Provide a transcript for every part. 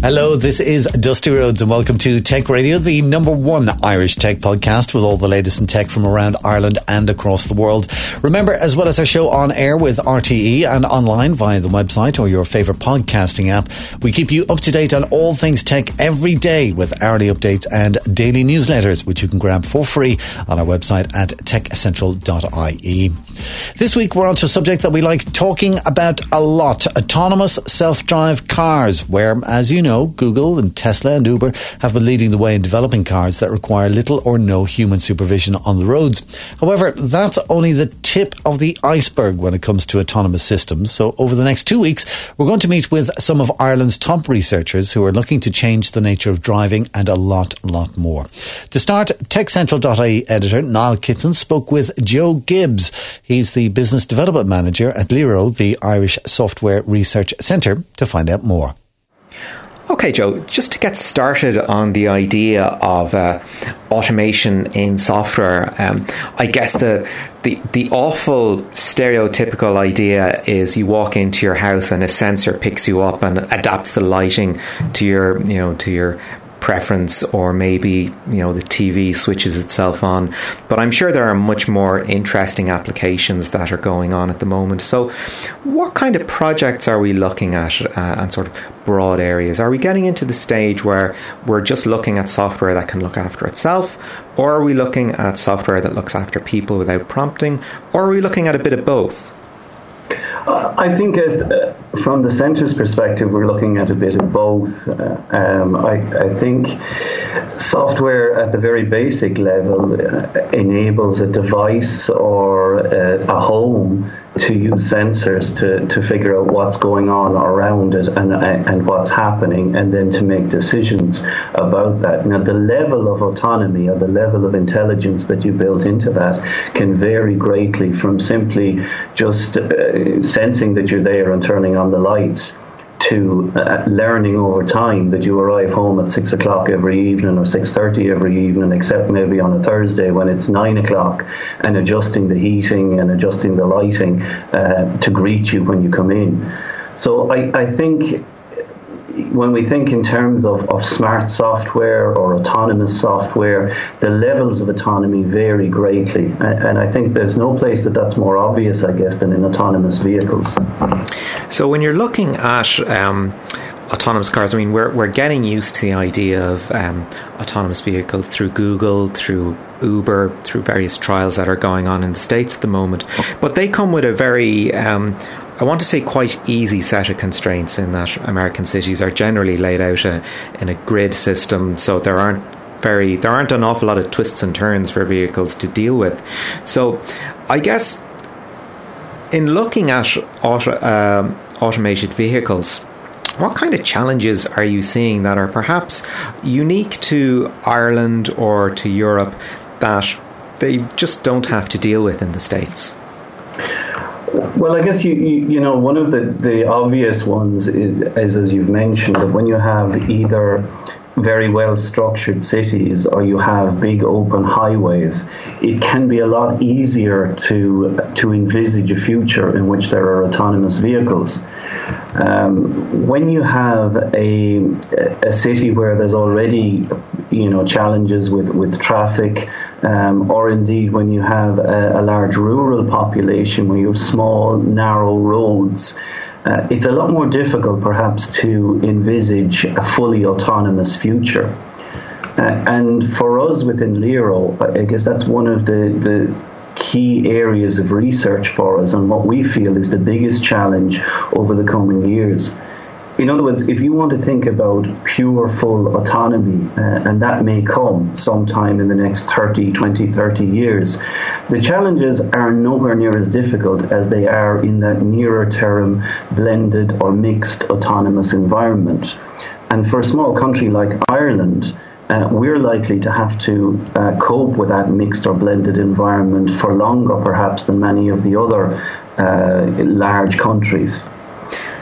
Hello, this is Dusty Rhodes and welcome to Tech Radio, the number one Irish tech podcast with all the latest in tech from around Ireland and across the world. Remember, as well as our show on air with RTE and online via the website or your favourite podcasting app, we keep you up to date on all things tech every day with hourly updates and daily newsletters, which you can grab for free on our website at techcentral.ie. This week we're on to a subject that we like talking about a lot, autonomous self-drive cars, where, as you know, know, Google and Tesla and Uber have been leading the way in developing cars that require little or no human supervision on the roads. However, that's only the tip of the iceberg when it comes to autonomous systems. So over the next two weeks, we're going to meet with some of Ireland's top researchers who are looking to change the nature of driving and a lot, lot more. To start, TechCentral.ie editor Niall Kitson spoke with Joe Gibbs. He's the business development manager at Lero, the Irish Software Research Centre, to find out more. Okay, Joe, just to get started on the idea of uh, automation in software, um, I guess the, the the awful stereotypical idea is you walk into your house and a sensor picks you up and adapts the lighting to your you know to your preference or maybe you know the TV switches itself on. But I'm sure there are much more interesting applications that are going on at the moment. So what kind of projects are we looking at uh, and sort of broad areas? Are we getting into the stage where we're just looking at software that can look after itself? Or are we looking at software that looks after people without prompting? Or are we looking at a bit of both? I think uh, from the centre's perspective, we're looking at a bit of both. Uh, um, I, I, think software at the very basic level uh, enables a device or a, uh, a home to use sensors to, to figure out what's going on around it and, and what's happening, and then to make decisions about that. Now, the level of autonomy or the level of intelligence that you built into that can vary greatly from simply just uh, sensing that you're there and turning on the lights to uh, learning over time that you arrive home at six o'clock every evening or six thirty every evening, except maybe on a Thursday when it's nine o'clock, and adjusting the heating and adjusting the lighting uh, to greet you when you come in. So I, I think when we think in terms of, of smart software or autonomous software, the levels of autonomy vary greatly. And I think there's no place that that's more obvious, I guess, than in autonomous vehicles. So when you're looking at um, autonomous cars, I mean, we're, we're getting used to the idea of um, autonomous vehicles through Google, through Uber, through various trials that are going on in the States at the moment. But they come with a very um, I want to say quite easy set of constraints in that American cities are generally laid out a, in a grid system, so there aren't very there aren't an awful lot of twists and turns for vehicles to deal with. So, I guess in looking at auto, uh, automated vehicles, what kind of challenges are you seeing that are perhaps unique to Ireland or to Europe that they just don't have to deal with in the States? Well, I guess you, you, you know one of the, the obvious ones is, is as you've mentioned that when you have either very well structured cities or you have big open highways, it can be a lot easier to to envisage a future in which there are autonomous vehicles. Um, when you have a a city where there's already you know challenges with with traffic, um, or indeed when you have a, a large rural population where you have small narrow roads. Uh, it's a lot more difficult, perhaps, to envisage a fully autonomous future. Uh, and for us within Lero, I guess that's one of the, the key areas of research for us and what we feel is the biggest challenge over the coming years. In other words, if you want to think about pure full autonomy, uh, and that may come sometime in the next 30, 20, 30 years, the challenges are nowhere near as difficult as they are in that nearer term blended or mixed autonomous environment. And for a small country like Ireland, uh, we're likely to have to uh, cope with that mixed or blended environment for longer, perhaps, than many of the other uh, large countries.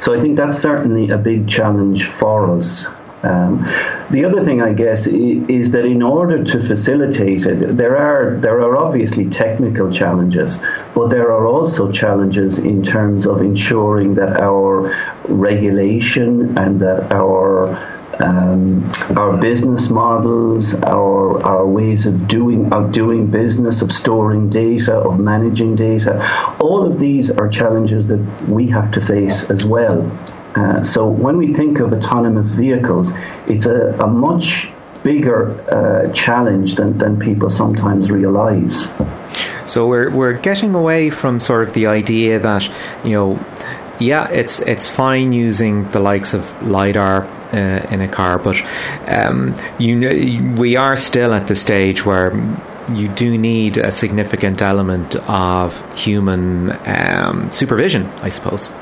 So I think that's certainly a big challenge for us. Um, the other thing, I guess, is that in order to facilitate it, there are there are obviously technical challenges, but there are also challenges in terms of ensuring that our regulation and that our um, our business models, our our ways of doing of doing business, of storing data, of managing data, all of these are challenges that we have to face as well. Uh, so when we think of autonomous vehicles, it's a, a much bigger uh, challenge than, than people sometimes realize. So we're we're getting away from sort of the idea that you know, yeah, it's it's fine using the likes of lidar uh, in a car, but um, you know, we are still at the stage where you do need a significant element of human um, supervision, I suppose.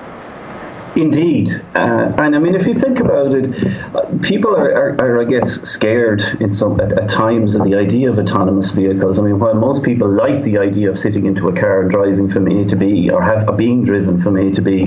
Indeed, uh, and I mean, if you think about it, people are, are, are I guess, scared in some at, at, times of the idea of autonomous vehicles. I mean, while most people like the idea of sitting into a car and driving from A to B, or have being driven from A to B,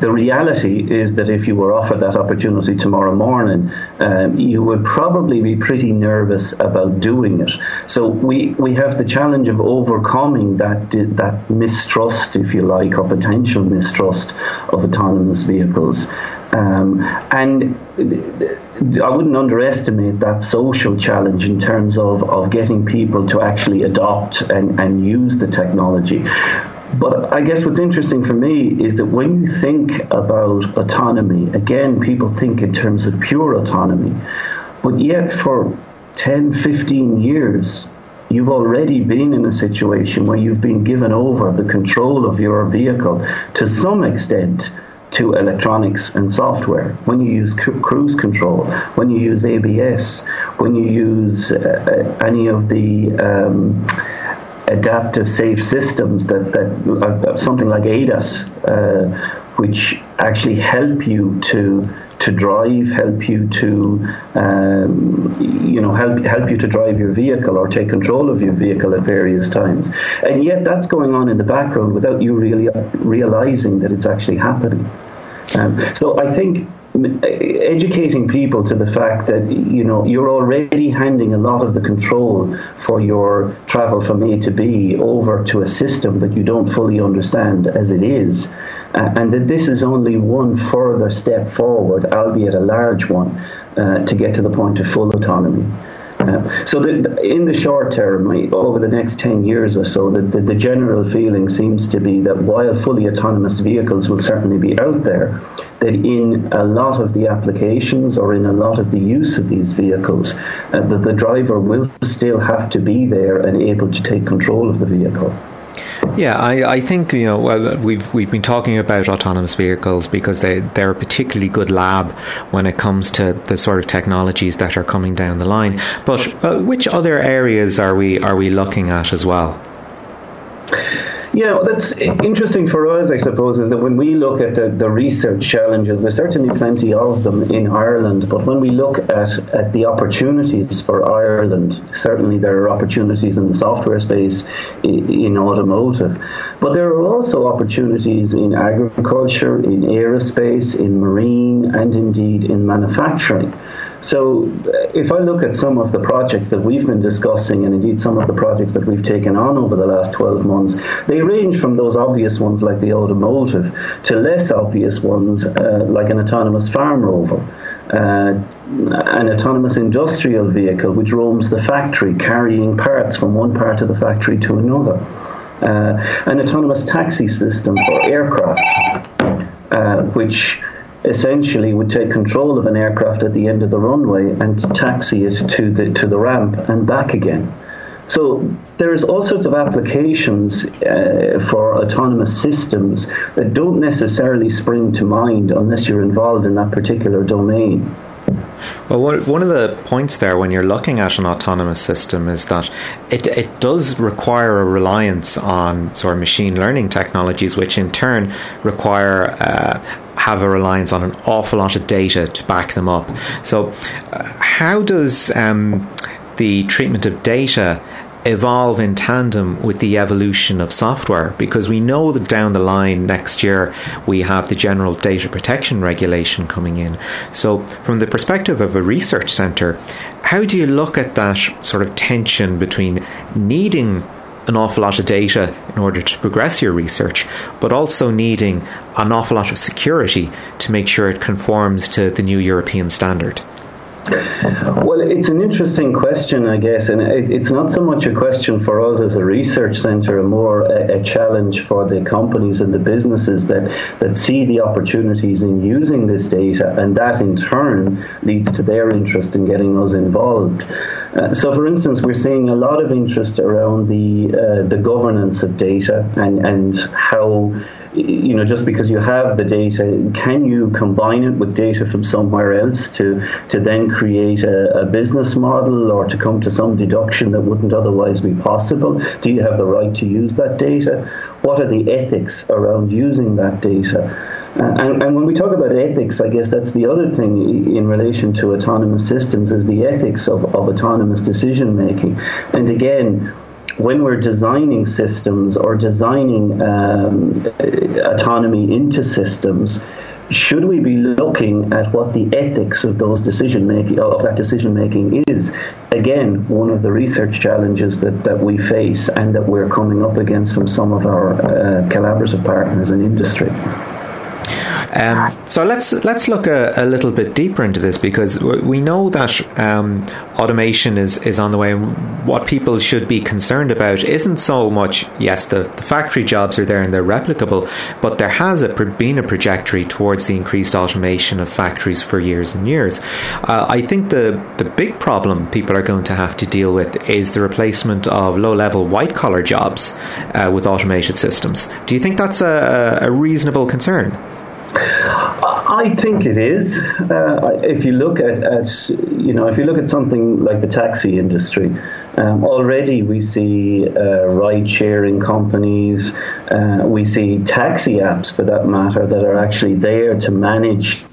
the reality is that if you were offered that opportunity tomorrow morning, um, you would probably be pretty nervous about doing it. So we we have the challenge of overcoming that that mistrust, if you like, or potential mistrust of autonomous vehicles. Um, and I wouldn't underestimate that social challenge in terms of, of getting people to actually adopt and, and use the technology. But I guess what's interesting for me is that when you think about autonomy, again, people think in terms of pure autonomy. But yet, for 10, 15 years, you've already been in a situation where you've been given over the control of your vehicle to some extent to electronics and software. When you use cruise control, when you use ABS, when you use uh, uh, any of the um, adaptive safe systems that, that uh, something like ADAS, uh, which actually help you to to drive, help you to um, you know help help you to drive your vehicle or take control of your vehicle at various times. And yet that's going on in the background without you really realizing that it's actually happening. Um, so I think educating people to the fact that you know you're already handing a lot of the control for your travel from A to B over to a system that you don't fully understand as it is, uh, and that this is only one further step forward, albeit a large one, uh, to get to the point of full autonomy. So the, in the short term, over the next 10 years or so, the, the, the, general feeling seems to be that while fully autonomous vehicles will certainly be out there, that in a lot of the applications or in a lot of the use of these vehicles, uh, that the driver will still have to be there and able to take control of the vehicle. Yeah, I, I think you know. Well, we've we've been talking about autonomous vehicles because they they're a particularly good lab when it comes to the sort of technologies that are coming down the line. But uh, which other areas are we are we looking at as well? Yeah, that's interesting for us, I suppose, is that when we look at the, the research challenges, there's certainly plenty of them in Ireland, but when we look at, at the opportunities for Ireland, certainly there are opportunities in the software space, in, in automotive, but there are also opportunities in agriculture, in aerospace, in marine, and indeed in manufacturing. So, uh, if I look at some of the projects that we've been discussing, and indeed some of the projects that we've taken on over the last 12 months, they range from those obvious ones like the automotive to less obvious ones uh, like an autonomous farm rover. Uh, an autonomous industrial vehicle which roams the factory carrying parts from one part of the factory to another. Uh, an autonomous taxi system for aircraft, uh, which essentially would take control of an aircraft at the end of the runway and taxi it to the to the ramp and back again. So there's all sorts of applications uh, for autonomous systems that don't necessarily spring to mind unless you're involved in that particular domain. Well, one of the points there when you're looking at an autonomous system is that it, it does require a reliance on sort of machine learning technologies, which in turn require uh, have a reliance on an awful lot of data to back them up. So, uh, how does um, the treatment of data evolve in tandem with the evolution of software? Because we know that down the line next year we have the general data protection regulation coming in. So, from the perspective of a research centre, how do you look at that sort of tension between needing an awful lot of data in order to progress your research, but also needing an awful lot of security to make sure it conforms to the new European standard? Well, it's an interesting question, I guess, and it's not so much a question for us as a research centre, more a, a, challenge for the companies and the businesses that, that see the opportunities in using this data, and that in turn leads to their interest in getting us involved. Uh, so, for instance, we're seeing a lot of interest around the uh, the governance of data and and how you know, just because you have the data, can you combine it with data from somewhere else to, to then create a, a, business model or to come to some deduction that wouldn't otherwise be possible? Do you have the right to use that data? What are the ethics around using that data? Uh, and, and, when we talk about ethics, I guess that's the other thing in relation to autonomous systems is the ethics of, of autonomous decision making. And again, when we're designing systems or designing um, autonomy into systems, should we be looking at what the ethics of those decision making of that decision making is? Again, one of the research challenges that, that we face and that we're coming up against from some of our uh, collaborative partners in industry. Um, so let's let's look a, a, little bit deeper into this because we know that um, automation is, is on the way. What people should be concerned about isn't so much yes the, the factory jobs are there and they're replicable, but there has a, been a trajectory towards the increased automation of factories for years and years. Uh, I think the the big problem people are going to have to deal with is the replacement of low level white collar jobs uh, with automated systems. Do you think that's a, a reasonable concern? I think it is. Uh, if you look at, at, you know, if you look at something like the taxi industry, um, already we see uh, ride-sharing companies, uh, we see taxi apps, for that matter, that are actually there to manage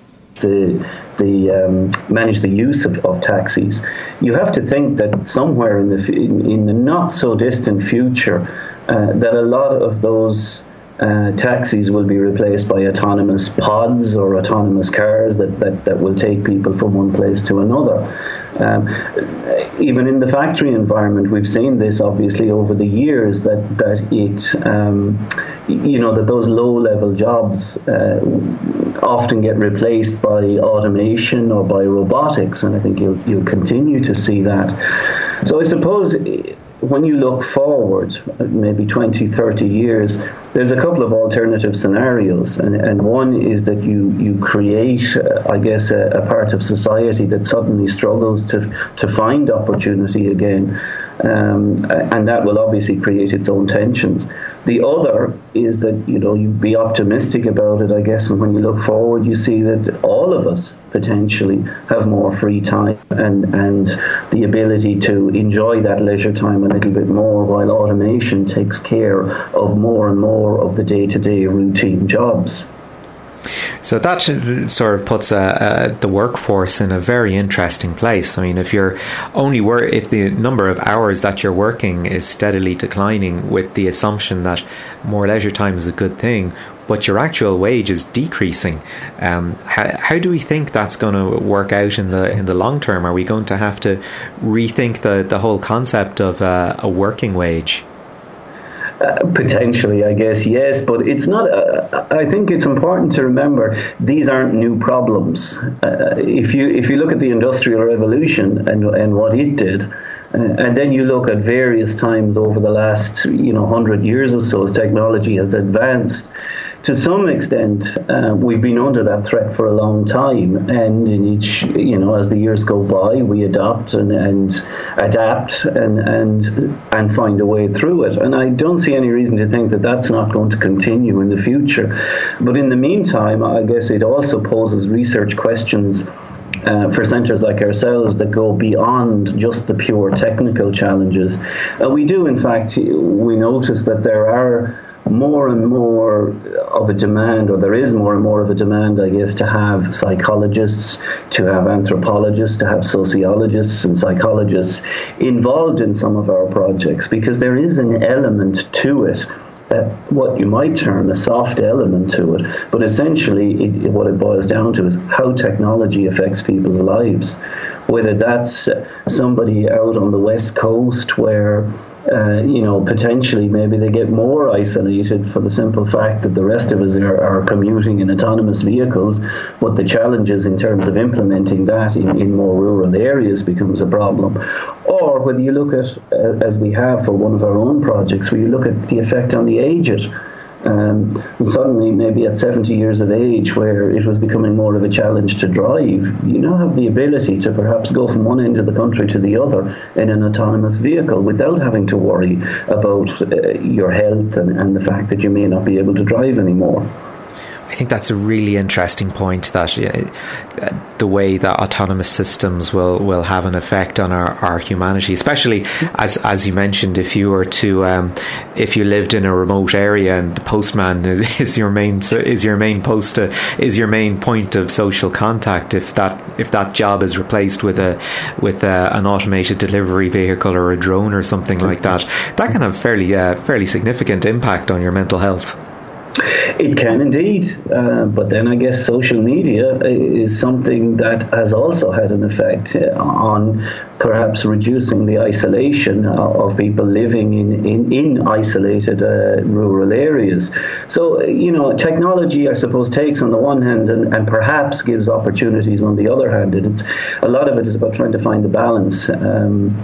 the the um, manage the use of, of, taxis. You have to think that somewhere in the in, in the not so distant future, uh, that a lot of those uh, taxis will be replaced by autonomous pods or autonomous cars that, that, that will take people from one place to another. Um, even in the factory environment, we've seen this obviously over the years that that it, um, you know, that those low-level jobs uh, often get replaced by automation or by robotics, and I think you'll you'll continue to see that. So I suppose when you look forward, maybe 20, 30 years, there's a couple of alternative scenarios. And, and one is that you, you create, uh, I guess, a, a, part of society that suddenly struggles to, to find opportunity again. Um, and that will obviously create its own tensions. The other is that you know you be optimistic about it, I guess, and when you look forward, you see that all of us potentially have more free time and and the ability to enjoy that leisure time a little bit more, while automation takes care of more and more of the day to day routine jobs. So that sort of puts uh, uh, the workforce in a very interesting place. I mean, if you're only work, if the number of hours that you're working is steadily declining, with the assumption that more leisure time is a good thing, but your actual wage is decreasing, um, how, how, do we think that's going to work out in the in the long term? Are we going to have to rethink the the whole concept of uh, a working wage? Potentially, I guess, yes, but it's not. Uh, I think it's important to remember these aren't new problems. Uh, if you if you look at the Industrial Revolution and and what it did, uh, and then you look at various times over the last you know hundred years or so as technology has advanced to some extent, uh, we've been under that threat for a long time, and in each, you know, as the years go by, we adopt and, and adapt and and and find a way through it. And I don't see any reason to think that that's not going to continue in the future. But in the meantime, I guess it also poses research questions. Uh, for centres like ourselves that go beyond just the pure technical challenges. Uh, we do, in fact, we notice that there are more and more of a demand, or there is more and more of a demand, I guess, to have psychologists, to have anthropologists, to have sociologists and psychologists involved in some of our projects because there is an element to it uh, what you might term a soft element to it. But essentially, it, what it boils down to is how technology affects people's lives. Whether that's somebody out on the west coast where uh, you know, potentially maybe they get more isolated for the simple fact that the rest of us are, are as in autonomous vehicles, but the challenges in terms of implementing that in, in more rural areas becomes a problem. Or whether you look at, uh, as we have for one of our own projects, where you look at the effect on the aged um, suddenly, maybe at 70 years of age, where it was becoming more of a challenge to drive, you now have the ability to perhaps go from one end of the country to the other in an autonomous vehicle without having to worry about uh, your health and, and the fact that you may not be able to drive anymore. I think that's a really interesting point that uh, the way that autonomous systems will, will have an effect on our, our humanity, especially as as you mentioned, if you were to um, if you lived in a remote area and the postman is, is your main is your main post uh, is your main point of social contact. If that if that job is replaced with a with a, an automated delivery vehicle or a drone or something like that, that can have fairly uh, fairly significant impact on your mental health. It can indeed, uh, but then I guess social media is something that has also had an effect uh, on perhaps reducing the isolation of people living in, in, in isolated uh, rural areas. So, you know, technology, I suppose, takes on the one hand and, and perhaps gives opportunities on the other hand. And it's, a lot of it is about trying to find the balance. Um,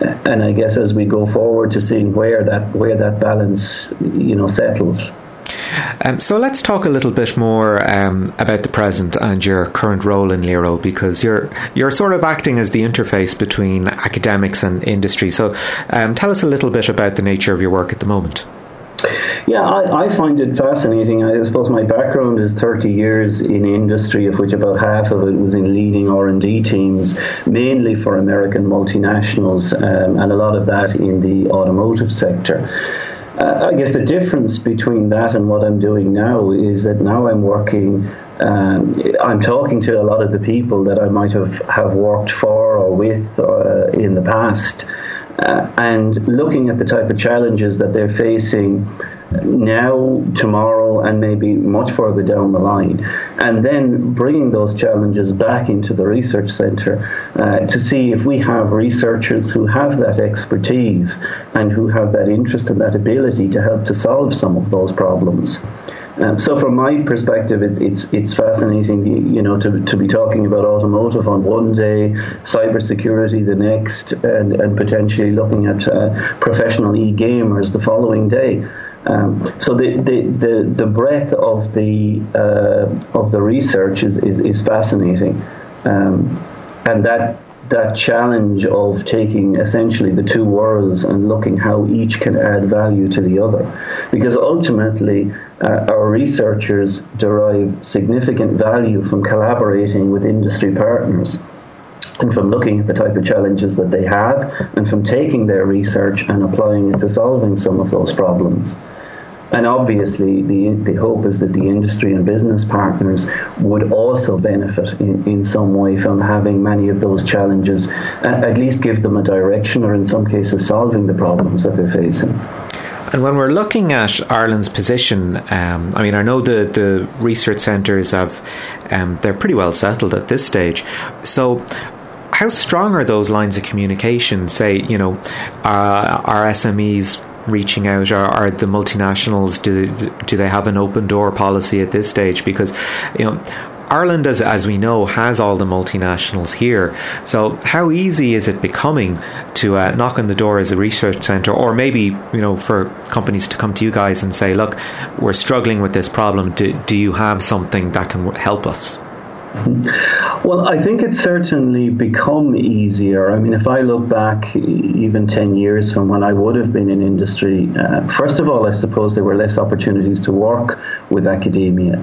and I guess as we go forward to seeing where that where that balance, you know, settles. Um, so let's talk a little bit more um, about the present and your current role in LERO because you're you're sort of acting as the interface between academics and industry. So um, tell us a little bit about the nature of your work at the moment. Yeah, I, I, find it fascinating. I suppose my background is 30 years in industry, of which about half of it was in leading R&D teams, mainly for American multinationals, um, and a lot of that in the automotive sector. Uh, I guess the difference between that and what I'm doing now is that now I'm working. Um, I'm talking to a lot of the people that I might have, have worked for or with uh, in the past, uh, and looking at the type of challenges that they're facing now, tomorrow, and maybe much further down the line, and then bringing those challenges back into the research centre uh, to see if we have researchers who have that expertise and who have that interest and that ability to help to solve some of those problems. Um, so, from my perspective, it's it's it's fascinating, you know, to, to be talking about automotive on one day, cybersecurity the next, and, and potentially looking at uh, professional e-gamers the following day. Um, so the, the, the, the, breadth of the uh, of the research is, is, is fascinating, um, and that that challenge of taking essentially the two worlds and looking how each can add value to the other, because ultimately uh, our researchers derive significant value from collaborating with industry partners and from looking at the type of challenges that they have and from taking their research and applying it to solving some of those problems. And obviously, the, the hope is that the industry and business partners would also benefit in, in some way from having many of those challenges, at least give them a direction or, in some cases, solving the problems that they're facing. And when we're looking at Ireland's position, um, I mean, I know the, the research centres have, um, they're pretty well settled at this stage. So, how strong are those lines of communication? Say, you know, uh, are SMEs reaching out? Are, are the multinationals do do they have an open door policy at this stage? Because you know. Ireland, as, as we know, has all the multinationals here. So, how easy is it becoming to uh, knock on the door as a research centre, or maybe you know, for companies to come to you guys and say, "Look, we're struggling with this problem. Do, do you have something that can help us?" Well, I think it's certainly become easier. I mean, if I look back even 10 years from when I would have been in industry, uh, first of all, I suppose there were less opportunities to work with academia.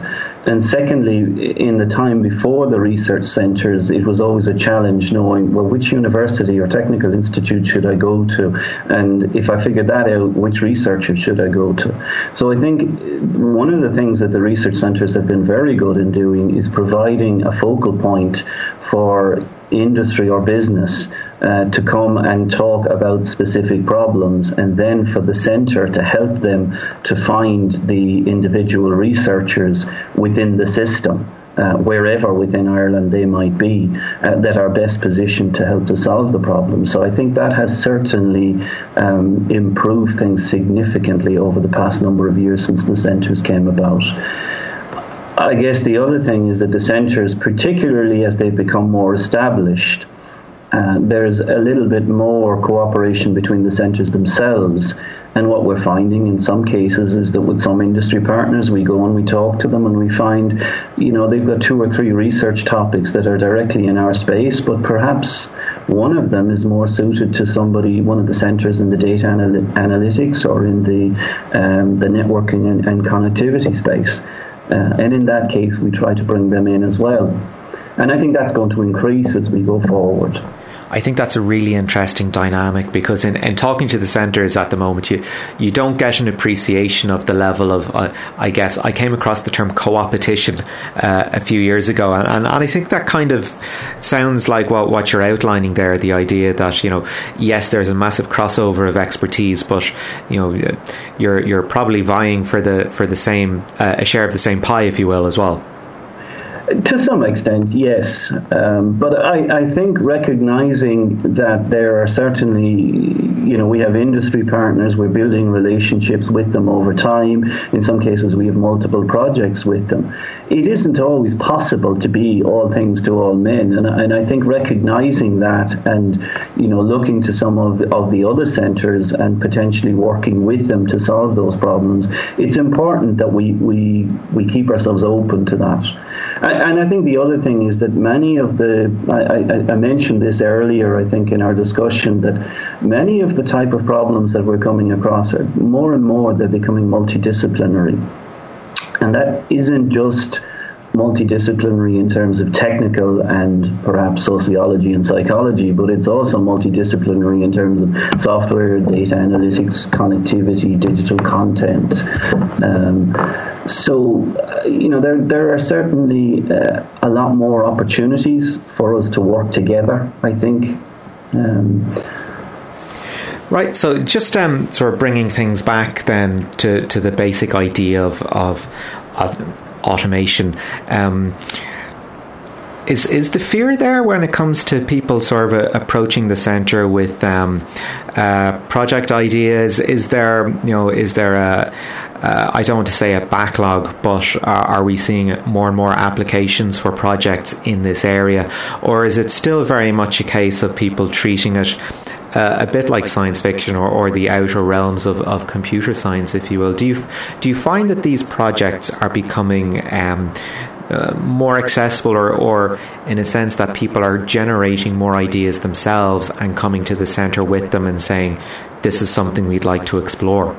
And secondly, in the time before the research centres, it was always a challenge knowing, well, which university or technical institute should I go to? And if I figured that out, which researcher should I go to? So I think one of the things that the research centres have been very good in doing is providing a focal point for industry or business uh, to come and talk about specific problems, and then for the centre to help them to find the individual researchers within the system. Uh, wherever within Ireland they might be, uh, that are best positioned to help to solve the problem. So I think that has certainly um, improved things significantly over the past number of years since the centres came about. I guess the other thing is that the centres, particularly as they've become more established, there's a little bit more cooperation between the centres themselves. And what we're finding in some cases is that with some industry partners, we go and we talk to them and we find, you know, they've got two or three research topics that are directly in our space, but perhaps one of them is more suited to somebody, one of the centres in the data anal- analytics or in the, um, the networking and, and connectivity space. Uh, and in that case, we try to bring them in as well. And I think that's going to increase as we go forward. I think that's a really interesting dynamic because in, in talking to the centres at the moment, you you don't get an appreciation of the level of. Uh, I guess I came across the term co-opetition uh, a few years ago, and, and, and, I think that kind of sounds like what what you're outlining there. The idea that you know, yes, there's a massive crossover of expertise, but you know, you're you're probably vying for the for the same uh, a share of the same pie, if you will, as well. To some extent, yes. Um, but I, I, think recognizing that there are certainly, you know, we have industry partners, we're building relationships with them over time. In some cases, we have multiple projects with them. It isn't always possible to be all things to all men. And, and I think recognizing that and, you know, looking to some of, of the other centers and potentially working with them to solve those problems, it's important that we, we, we keep ourselves open to that. And I think the other thing is that many of the, I, I, mentioned this earlier, I think, in our discussion, that many of the type of problems that we're coming across are more and more they're becoming multidisciplinary. And that isn't just multidisciplinary in terms of technical and perhaps sociology and psychology, but it's also multidisciplinary in terms of software, data analytics, connectivity, digital content. Um, so, uh, you know, there there are certainly uh, a lot more opportunities for us to work together. I think. Um, Right, so just um, sort of bringing things back then to, to the basic idea of, of, of automation. Um, is is the fear there when it comes to people sort of uh, approaching the centre with um, uh, project ideas? Is there you know is there a uh, I don't want to say a backlog, but are, are, we seeing more and more applications for projects in this area, or is it still very much a case of people treating it uh, a bit like science fiction or, or the outer realms of, of computer science, if you will. Do you do you find that these projects are becoming um, uh, more accessible, or, or in a sense that people are generating more ideas themselves and coming to the centre with them and saying, "This is something we'd like to explore."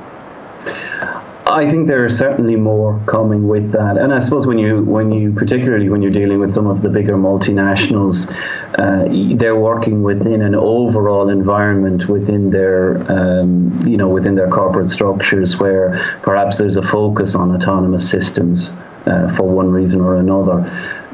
I think there are certainly more coming with that, and I suppose when you when you particularly when you're dealing with some of the bigger multinationals, uh, they're working within an overall environment within their um, you know within their corporate structures where perhaps there's a focus on autonomous systems uh, for one reason or another.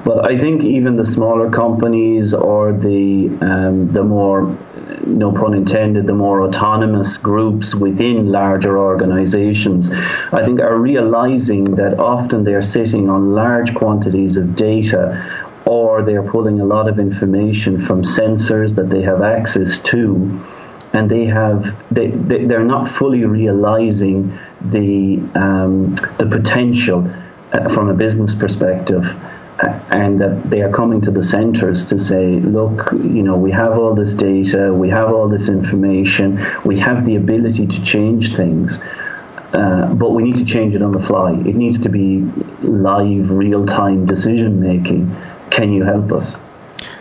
But I think even the smaller companies or the um, the more no pun intended, the more autonomous groups within larger organizations, I think are realizing that often they're sitting on large quantities of data or they're pulling a lot of information from sensors that they have access to. And they have they, they they're not fully realizing the um, the potential uh, from a business perspective and that they are coming to the centres to say, look, you know, we have all this data, we have all this information, we have the ability to change things. Uh, but we need to change it on the fly. It needs to be live, real time decision making. Can you help us?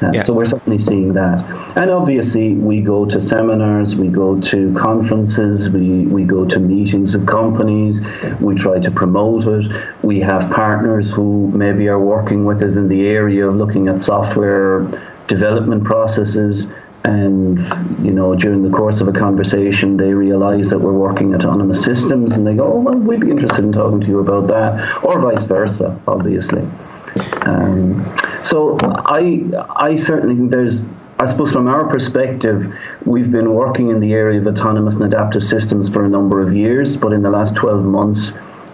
Uh, Yeah. So we're certainly seeing that. And obviously, we go to seminars, we go to conferences, we, we go to meetings of companies, we try to promote it. We have partners who maybe are working with us in the area of looking at software development processes. And, you know, during the course of a conversation, they realize that we're working autonomous systems and they go, oh, well, we'd be interested in talking to you about that, or vice versa, obviously. Um, so I, I certainly think there's, I suppose from our perspective, we've been working in the area of autonomous and adaptive systems for a number of years, but in the last 12 months,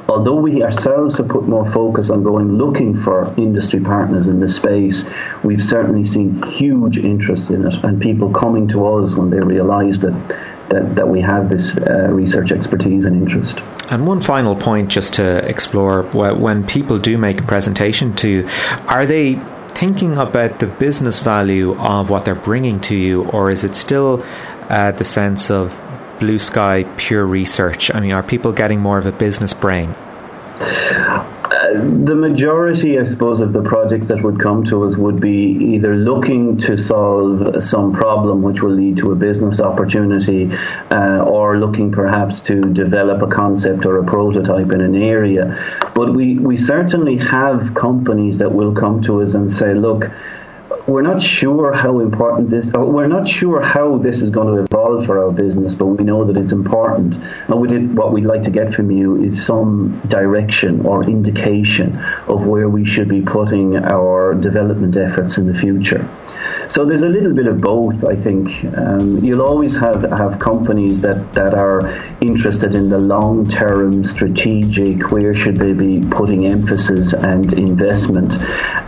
although we ourselves have put more focus on going looking for industry partners in this space, we've certainly seen huge interest in it and people coming to us when they realise that, that, that we have this uh, research expertise and interest. And one final point just to explore when people do make a presentation to you, are they thinking about the business value of what they're bringing to you, or is it still uh, the sense of blue sky, pure research? I mean, are people getting more of a business brain? The majority, I suppose, of the projects that would come to us would be either looking to solve some problem which will lead to a business opportunity, uh, or looking perhaps to develop a concept or a prototype in an area. But we, we certainly have companies that will come to us and say, look, we're not sure how important this we're not sure how this is going to evolve for our business but we know that it's important. And we did, what we'd like to get from you is some direction or indication of where we should be putting our development efforts in the future so there's a little bit of both, I think. Um, you'll always have, have companies that, that are interested in the long term strategic, where should they be putting emphasis and investment.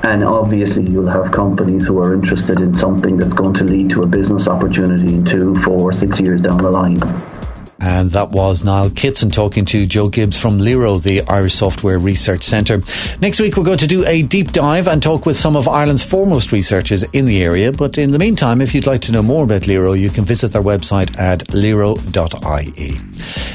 And obviously, you'll have companies who are interested in something that's going to lead to a business opportunity in two, four, six years down the line. And that was Niall Kitson talking to Joe Gibbs from Lero, the Irish Software Research Centre. Next week, we're going to do a deep dive and talk with some of Ireland's foremost researchers in the area. But in the meantime, if you'd like to know more about Lero, you can visit their website at lero.ie.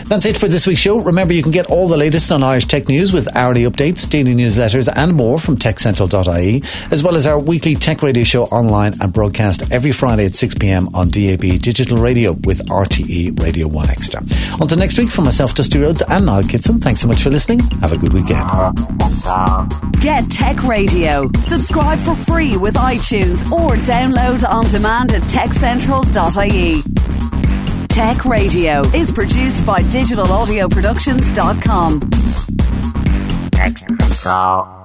That's it for this week's show. Remember, you can get all the latest on Irish tech news with hourly updates, daily newsletters, and more from techcentral.ie, as well as our weekly tech radio show online and broadcast every Friday at 6 pm on DAB digital radio with RTE Radio 1 Extra. Until next week, from myself, Dusty Rhodes, and Niall Kitson, thanks so much for listening. Have a good weekend. Get Tech Radio. Subscribe for free with iTunes or download on demand at techcentral.ie. Tech Radio is produced by digitalaudioproductions.com. Tech Central.